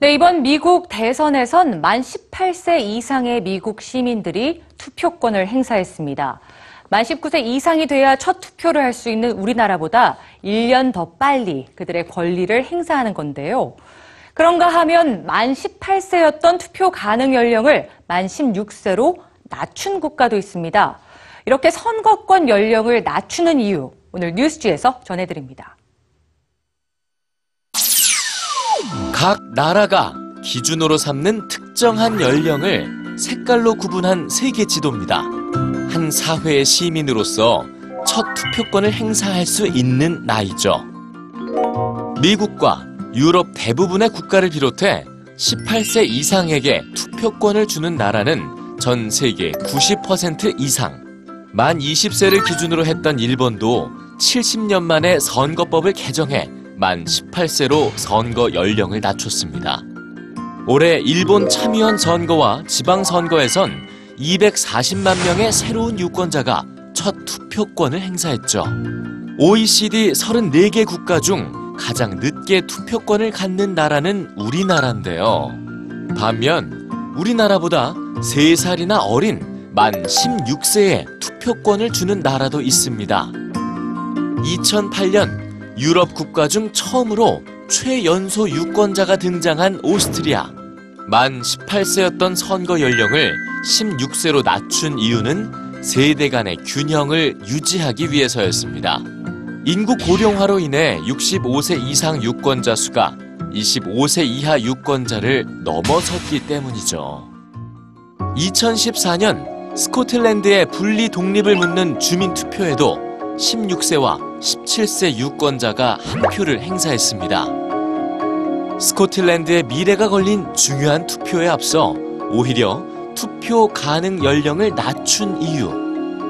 네, 이번 미국 대선에선 만 18세 이상의 미국 시민들이 투표권을 행사했습니다. 만 19세 이상이 돼야 첫 투표를 할 수 있는 우리나라보다 1년 더 빨리 그들의 권리를 행사하는 건데요. 그런가 하면 만 18세였던 투표 가능 연령을 만 16세로 낮춘 국가도 있습니다. 이렇게 선거권 연령을 낮추는 이유, 오늘 뉴스지에서 전해드립니다. 각 나라가 기준으로 삼는 특정한 연령을 색깔로 구분한 세계 지도입니다. 한 사회의 시민으로서 첫 투표권을 행사할 수 있는 나이죠. 미국과 유럽 대부분의 국가를 비롯해 18세 이상에게 투표권을 주는 나라는 전 세계 90% 이상. 만 20세를 기준으로 했던 일본도 70년 만에 선거법을 개정해 만 18세로 선거 연령을 낮췄습니다. 올해 일본 참의원 선거와 지방선거에선 240만 명의 새로운 유권자가 첫 투표권을 행사했죠. OECD 34개 국가 중 가장 늦게 투표권을 갖는 나라는 우리나라인데요. 반면 우리나라보다 3살이나 어린 만 16세에 투표권을 주는 나라도 있습니다. 2008년 유럽 국가 중 처음으로 최연소 유권자가 등장한 오스트리아. 만 18세였던 선거 연령을 16세로 낮춘 이유는 세대 간의 균형을 유지하기 위해서였습니다. 인구 고령화로 인해 65세 이상 유권자 수가 25세 이하 유권자를 넘어섰기 때문이죠. 2014년 스코틀랜드의 분리 독립을 묻는 주민 투표에도 16세와 17세 유권자가 한 표를 행사했습니다. 스코틀랜드의 미래가 걸린 중요한 투표에 앞서 오히려 투표 가능 연령을 낮춘 이유,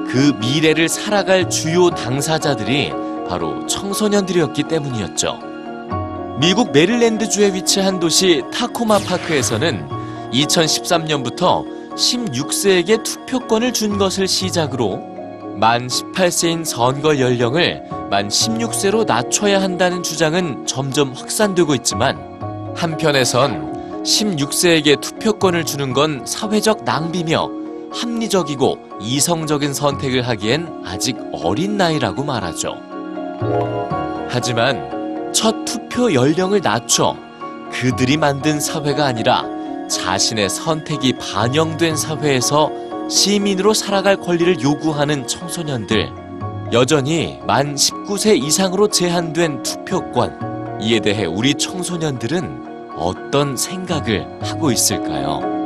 그 미래를 살아갈 주요 당사자들이 바로 청소년들이었기 때문이었죠. 미국 메릴랜드주에 위치한 도시 타코마 파크에서는 2013년부터 16세에게 투표권을 준 것을 시작으로 만 18세인 선거 연령을 만 16세로 낮춰야 한다는 주장은 점점 확산되고 있지만 한편에선 16세에게 투표권을 주는 건 사회적 낭비며 합리적이고 이성적인 선택을 하기엔 아직 어린 나이라고 말하죠. 하지만 첫 투표 연령을 낮춰 그들이 만든 사회가 아니라 자신의 선택이 반영된 사회에서 시민으로 살아갈 권리를 요구하는 청소년들. 여전히 만 19세 이상으로 제한된 투표권. 이에 대해 우리 청소년들은 어떤 생각을 하고 있을까요?